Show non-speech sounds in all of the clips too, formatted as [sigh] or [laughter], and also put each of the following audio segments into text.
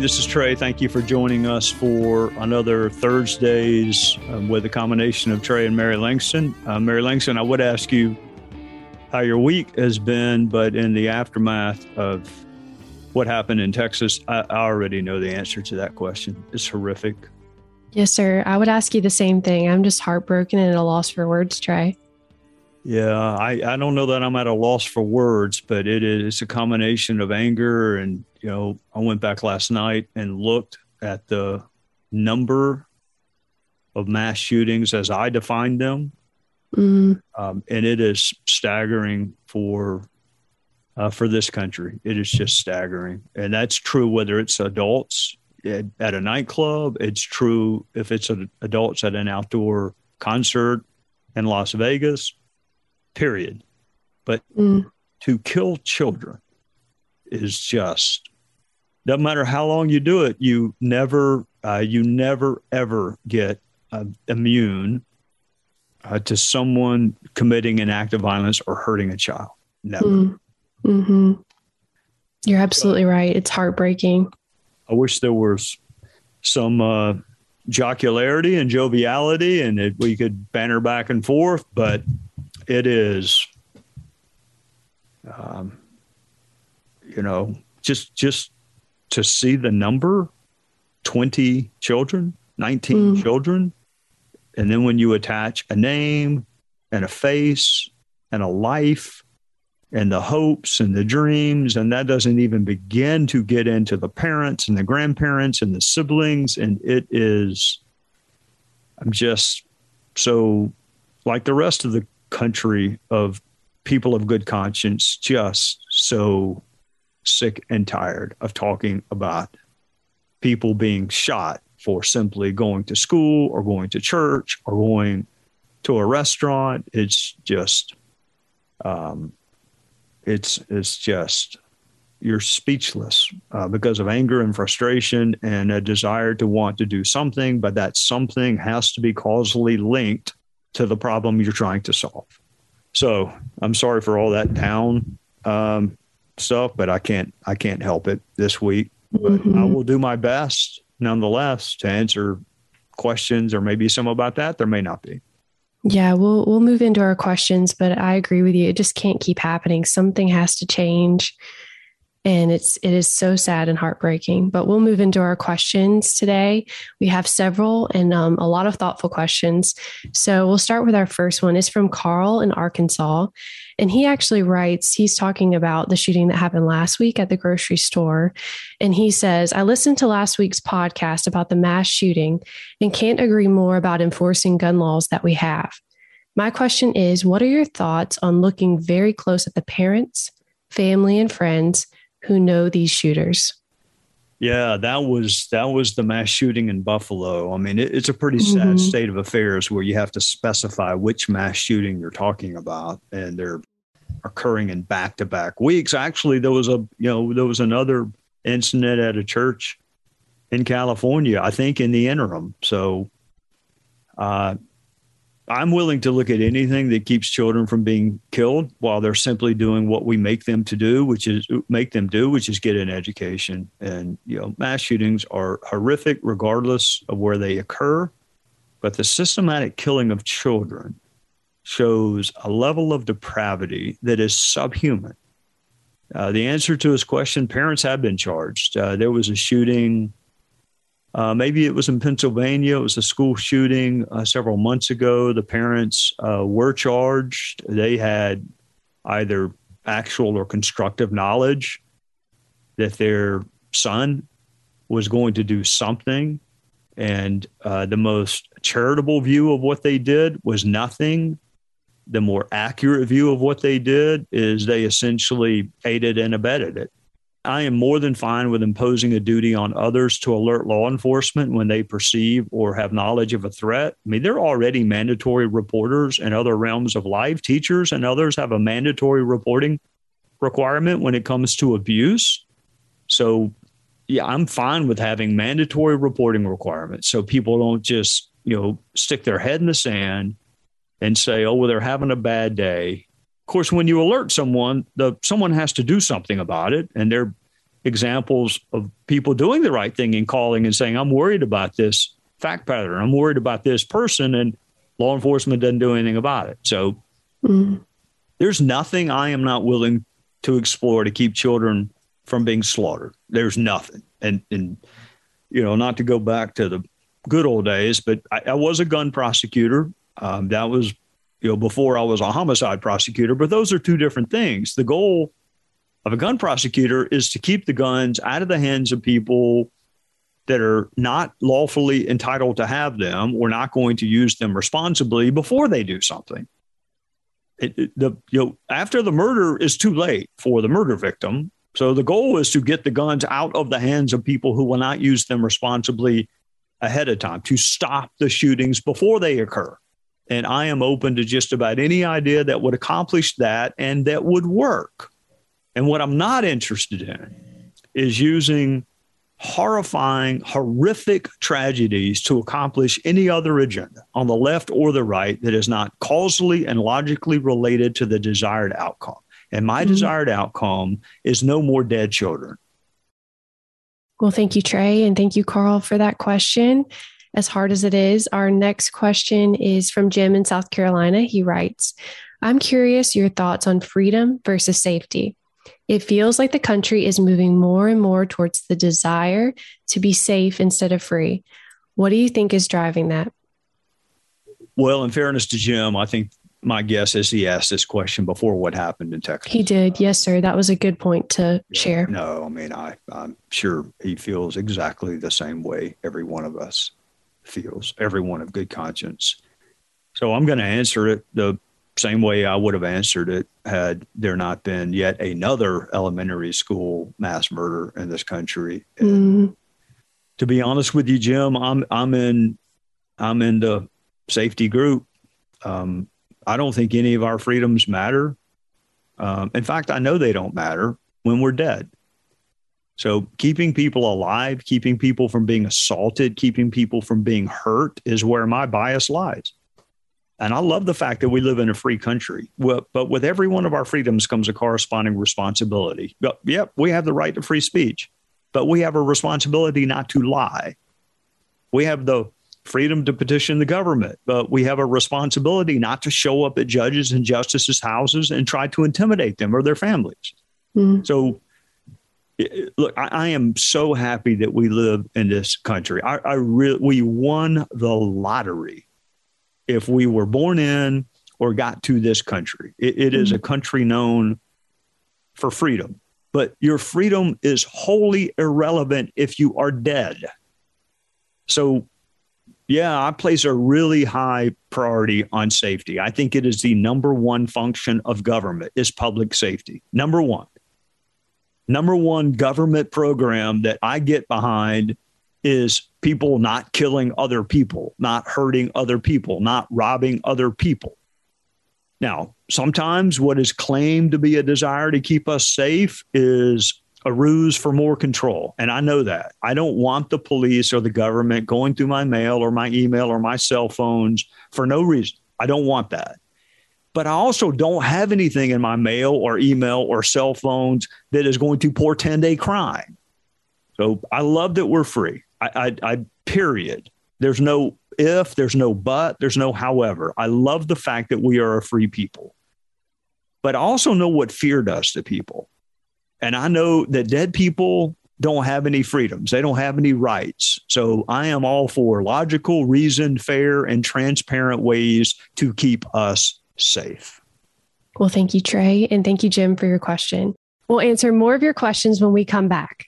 This is Trey. Thank you for joining us for another Thursdays um, with a combination of Trey and Mary Langston. Uh, Mary Langston, I would ask you how your week has been, but in the aftermath of what happened in Texas, I, I already know the answer to that question. It's horrific. Yes, sir. I would ask you the same thing. I'm just heartbroken and at a loss for words, Trey. Yeah, I, I don't know that I'm at a loss for words, but it is a combination of anger. And, you know, I went back last night and looked at the number of mass shootings as I defined them. Mm, Um, and it is staggering for uh, for this country. It is just staggering, and that's true whether it's adults at, at a nightclub. It's true if it's a, adults at an outdoor concert in Las Vegas. Period. But mm, to kill children is just doesn't matter how long you do it. You never, uh, you never ever get uh, immune uh, to someone committing an act of violence or hurting a child. Never. mm, hmm You're absolutely right. It's heartbreaking. I wish there was some uh, jocularity and joviality, and that we could banter back and forth. But it is, um, you know, just just to see the number, twenty children, nineteen Mm. children, and then when you attach a name and a face and a life and the hopes and the dreams and that doesn't even begin to get into the parents and the grandparents and the siblings and it is i'm just so like the rest of the country of people of good conscience just so sick and tired of talking about people being shot for simply going to school or going to church or going to a restaurant. It's just um, it's it's just you're speechless uh, because of anger and frustration and a desire to want to do something, but that something has to be causally linked to the problem you're trying to solve. So I'm sorry for all that down um, stuff, but I can't I can't help it this week. But I Mhm. will do my best nonetheless to answer questions or maybe some about that. There may not be. Yeah, we'll we'll move into our questions, but I agree with you. It just can't keep happening. Something has to change. And it's it is so sad and heartbreaking. But we'll move into our questions today. We have several and um, a lot of thoughtful questions. So we'll start with our first one. It's from Carl in Arkansas, and he actually writes. He's talking about the shooting that happened last week at the grocery store, and he says, "I listened to last week's podcast about the mass shooting, and can't agree more about enforcing gun laws that we have." My question is what are your thoughts on looking very close at the parents, family, and friends who know these shooters? Yeah, that was that was the mass shooting in Buffalo. I mean, it, it's a pretty sad Mhm. state of affairs where you have to specify which mass shooting you're talking about, and they're occurring in back-to-back weeks. Actually, there was a you know there was another incident at a church in California, I think, in the interim. So, uh, I'm willing to look at anything that keeps children from being killed while they're simply doing what we make them to do, which is make them do, which is get an education. And you know, mass shootings are horrific regardless of where they occur, but the systematic killing of children shows a level of depravity that is subhuman. Uh, the answer to his question: parents have been charged. Uh, there was a shooting uh, maybe it was in Pennsylvania. It was a school shooting uh, several months ago. The parents uh, were charged. They had either actual or constructive knowledge that their son was going to do something. And uh, the most charitable view of what they did was nothing. The more accurate view of what they did is they essentially aided and abetted it. I am more than fine with imposing a duty on others to alert law enforcement when they perceive or have knowledge of a threat. I mean, they're already mandatory reporters in other realms of life. Teachers and others have a mandatory reporting requirement when it comes to abuse. So, yeah, I'm fine with having mandatory reporting requirements so people don't just, you know, stick their head in the sand and say, oh, well, they're having a bad day of course, when you alert someone, the someone has to do something about it, and there are examples of people doing the right thing and calling and saying, "I'm worried about this fact pattern. I'm worried about this person," and law enforcement doesn't do anything about it. So mm. there's nothing I am not willing to explore to keep children from being slaughtered. There's nothing, and and you know, not to go back to the good old days, but I, I was a gun prosecutor. Um, that was you know, before I was a homicide prosecutor, but those are two different things. The goal of a gun prosecutor is to keep the guns out of the hands of people that are not lawfully entitled to have them or not going to use them responsibly before they do something. It, it, the you know after the murder is too late for the murder victim. So the goal is to get the guns out of the hands of people who will not use them responsibly ahead of time to stop the shootings before they occur. And I am open to just about any idea that would accomplish that and that would work. And what I'm not interested in is using horrifying, horrific tragedies to accomplish any other agenda on the left or the right that is not causally and logically related to the desired outcome. And my mm-hmm. desired outcome is no more dead children. Well, thank you, Trey. And thank you, Carl, for that question as hard as it is. Our next question is from Jim in South Carolina. He writes, I'm curious your thoughts on freedom versus safety. It feels like the country is moving more and more towards the desire to be safe instead of free. What do you think is driving that? Well, in fairness to Jim, I think my guess is he asked this question before what happened in Texas. He did. Yes, sir. That was a good point to yeah. share. No, I mean, I, I'm sure he feels exactly the same way every one of us feels, everyone of good conscience. So I'm going to answer it the same way I would have answered it had there not been yet another elementary school mass murder in this country. Mm. To be honest with you, Jim, I'm I'm in I'm in the safety group. Um, I don't think any of our freedoms matter. Um, in fact, I know they don't matter when we're dead. So, keeping people alive, keeping people from being assaulted, keeping people from being hurt is where my bias lies. And I love the fact that we live in a free country. But with every one of our freedoms comes a corresponding responsibility. But, yep, we have the right to free speech, but we have a responsibility not to lie. We have the freedom to petition the government, but we have a responsibility not to show up at judges and justices' houses and try to intimidate them or their families. Mm. So look, I, I, am so happy that we live in this country. I, I really, we won the lottery if we were born in or got to this country. it, it is a mm-hmm. country known for freedom, but your freedom is wholly irrelevant if you are dead. So, yeah, I place a really high priority on safety. I think it is the number one function of government is public safety. Number one number one government program that I get behind is people not killing other people, not hurting other people, not robbing other people. Now, sometimes what is claimed to be a desire to keep us safe is a ruse for more control. And I know that. I don't want the police or the government going through my mail or my email or my cell phones for no reason. I don't want that but I also don't have anything in my mail or email or cell phones that is going to portend a crime. So I love that we're free. I, I, I period. There's no if, there's no but, there's no however. I love the fact that we are a free people. But I also know what fear does to people. And I know that dead people don't have any freedoms. They don't have any rights. So I am all for logical, reasoned, fair, and transparent ways to keep us safe. Well, thank you, Trey. And thank you, Jim, for your question. We'll answer more of your questions when we come back.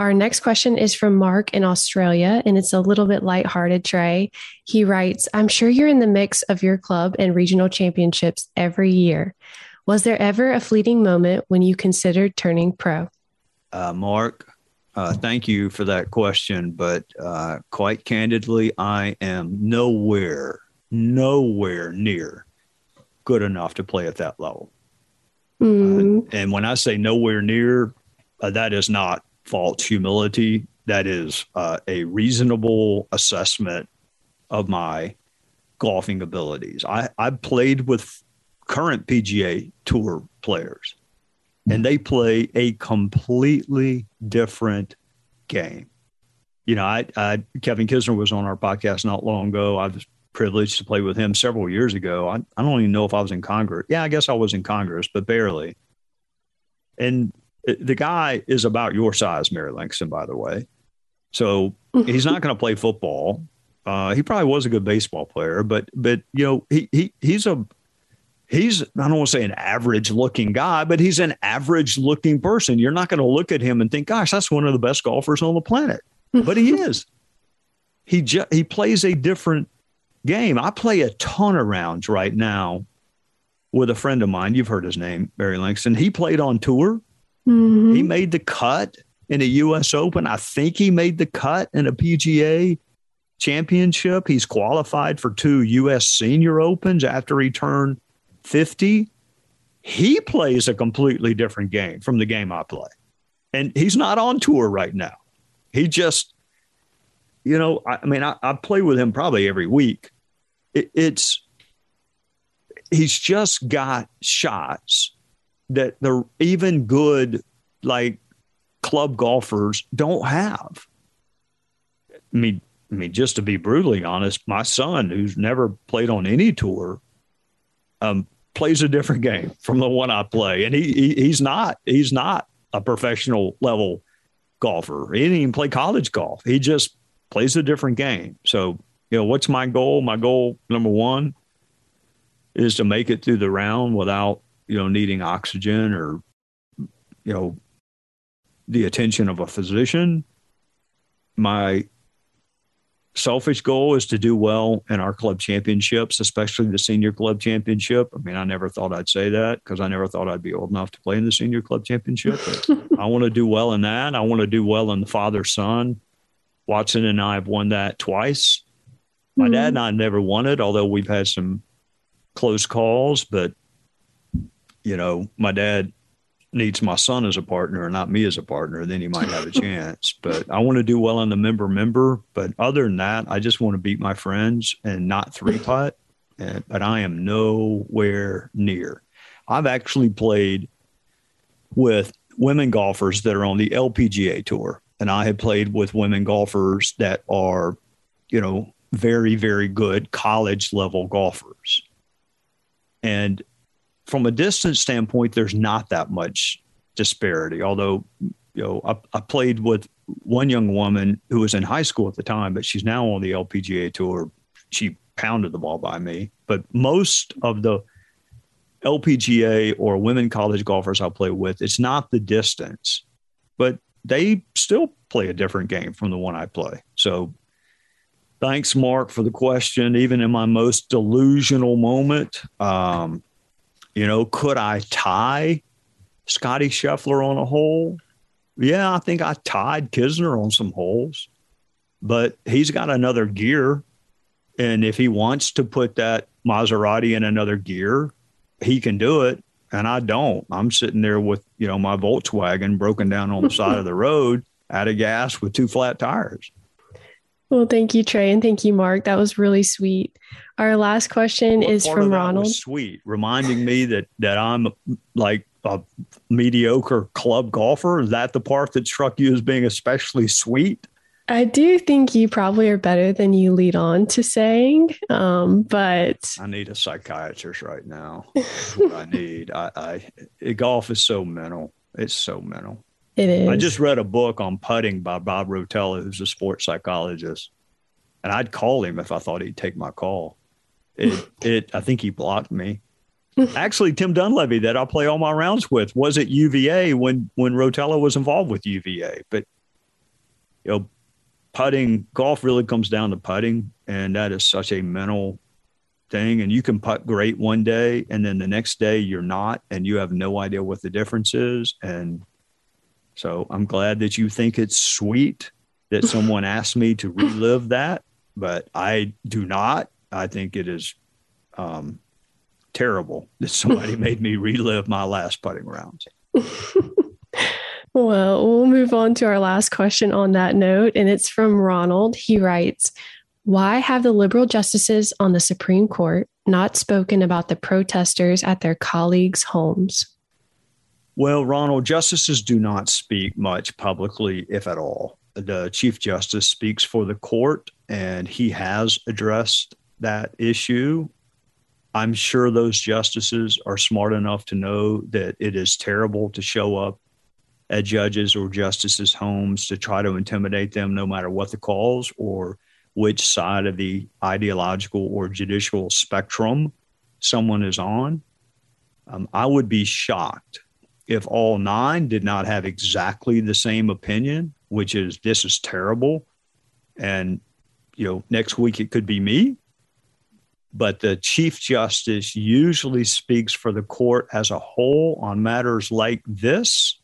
Our next question is from Mark in Australia, and it's a little bit lighthearted, Trey. He writes I'm sure you're in the mix of your club and regional championships every year. Was there ever a fleeting moment when you considered turning pro? Uh, Mark, uh, thank you for that question. But uh, quite candidly, I am nowhere, nowhere near good enough to play at that level. Mm. and when I say nowhere near, uh, that is not false humility. That is uh, a reasonable assessment of my golfing abilities. I, I played with current PGA Tour players, and they play a completely different game. You know, I, I Kevin Kisner was on our podcast not long ago. I was privileged to play with him several years ago. I, I don't even know if I was in Congress. Yeah, I guess I was in Congress, but barely. And the guy is about your size, Mary Langston, by the way. So [laughs] he's not going to play football. Uh, he probably was a good baseball player, but but you know he he he's a he's I don't want to say an average looking guy, but he's an average looking person. You're not going to look at him and think, "Gosh, that's one of the best golfers on the planet," but he [laughs] is. He ju- he plays a different game. I play a ton of rounds right now with a friend of mine. You've heard his name, Barry Langston. He played on tour. Mm-hmm. He made the cut in a U.S. Open. I think he made the cut in a PGA championship. He's qualified for two U.S. Senior Opens after he turned 50. He plays a completely different game from the game I play. And he's not on tour right now. He just, you know, I, I mean, I, I, play with him probably every week. It, it's, he's just got shots that the even good like club golfers don't have. I mean, I mean, just to be brutally honest, my son, who's never played on any tour, um, plays a different game from the one I play, and he, he he's not he's not a professional level golfer. He didn't even play college golf. He just plays a different game. So, you know, what's my goal? My goal number one is to make it through the round without you know, needing oxygen or, you know, the attention of a physician. My selfish goal is to do well in our club championships, especially the senior club championship. I mean, I never thought I'd say that because I never thought I'd be old enough to play in the senior club championship. [laughs] I want to do well in that. I want to do well in the father son. Watson and I have won that twice. My mm-hmm. dad and I never won it, although we've had some close calls, but you know, my dad needs my son as a partner and not me as a partner, then he might have a [laughs] chance. But I want to do well in the member member. But other than that, I just want to beat my friends and not three putt. but I am nowhere near. I've actually played with women golfers that are on the LPGA tour, and I have played with women golfers that are, you know, very, very good college level golfers. And from a distance standpoint, there's not that much disparity. Although, you know, I, I, played with one young woman who was in high school at the time, but she's now on the LPGA tour. She pounded the ball by me. But most of the LPGA or women college golfers I play with, it's not the distance, but they still play a different game from the one I play. So thanks, Mark, for the question. Even in my most delusional moment, um, you know, could I tie Scottie Scheffler on a hole? Yeah, I think I tied Kisner on some holes, but he's got another gear. And if he wants to put that Maserati in another gear, he can do it. And I don't. I'm sitting there with, you know, my Volkswagen broken down on the side of the [laughs] road out of gas with two flat tires. Well, thank you, Trey, and thank you, Mark. That was really sweet. Our last question is from Ronald. sweet, reminding me that that I'm like a mediocre club golfer? Is that the part that struck you as being especially sweet? I do think you probably are better than you lead on to saying, um, but I need a psychiatrist right now. what I need. I, I golf is so mental. It's so mental. It is. I just read a book on putting by Bob Rotella, who's a sports psychologist, and I'd call him if I thought he'd take my call. It, [laughs] it. I think he blocked me. [laughs] Actually, Tim Dunleavy, that I play all my rounds with, was at UVA when when Rotella was involved with UVA. But you know, putting golf really comes down to putting, and that is such a mental thing. And you can putt great one day, and then the next day you're not, and you have no idea what the difference is. And so I'm glad that you think it's sweet that someone asked me to relive that, but I do not. I think it is um, terrible that somebody [laughs] made me relive my last putting rounds. [laughs] well, we'll move on to our last question on that note, and it's from Ronald. He writes, why have the liberal justices on the Supreme Court not spoken about the protesters at their colleagues' homes? Well, Ronald, justices do not speak much publicly, if at all. The Chief Justice speaks for the court, and he has addressed that issue. I'm sure those justices are smart enough to know that it is terrible to show up at judges or justices' homes to try to intimidate them, no matter what the cause or which side of the ideological or judicial spectrum someone is on. Um, I would be shocked if all nine did not have exactly the same opinion, which is this is terrible, and you know next week it could be me. But the chief justice usually speaks for the court as a whole on matters like this,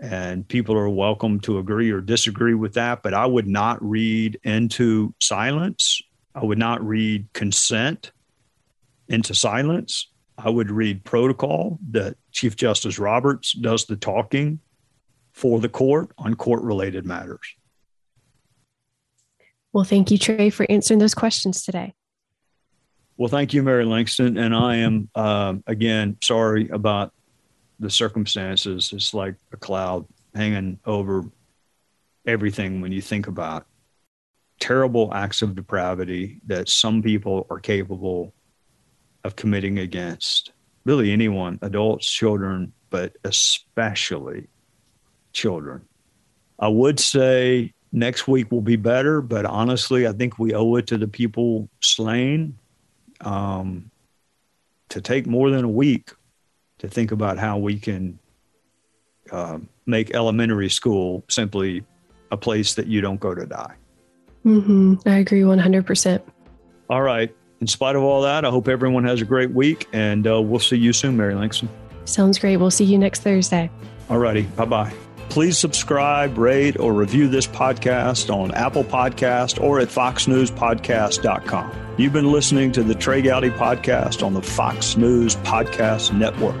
and people are welcome to agree or disagree with that. But I would not read into silence. I would not read consent into silence. I would read protocol that Chief Justice Roberts does the talking for the court on court related matters. Well, thank you, Trey, for answering those questions today. Well, thank you, Mary Langston. And I am, uh, again, sorry about the circumstances. It's like a cloud hanging over everything when you think about terrible acts of depravity that some people are capable of committing against really anyone, adults, children, but especially children. I would say next week will be better, but honestly, I think we owe it to the people slain um, to take more than a week to think about how we can uh, make elementary school simply a place that you don't go to die. Mm-hmm. I agree 100%. All right in spite of all that, I hope everyone has a great week and uh, we'll see you soon, Mary Langston. Sounds great. We'll see you next Thursday. All righty. Bye bye. Please subscribe, rate, or review this podcast on Apple Podcast or at foxnewspodcast.com. You've been listening to the Trey Gowdy podcast on the Fox News Podcast Network.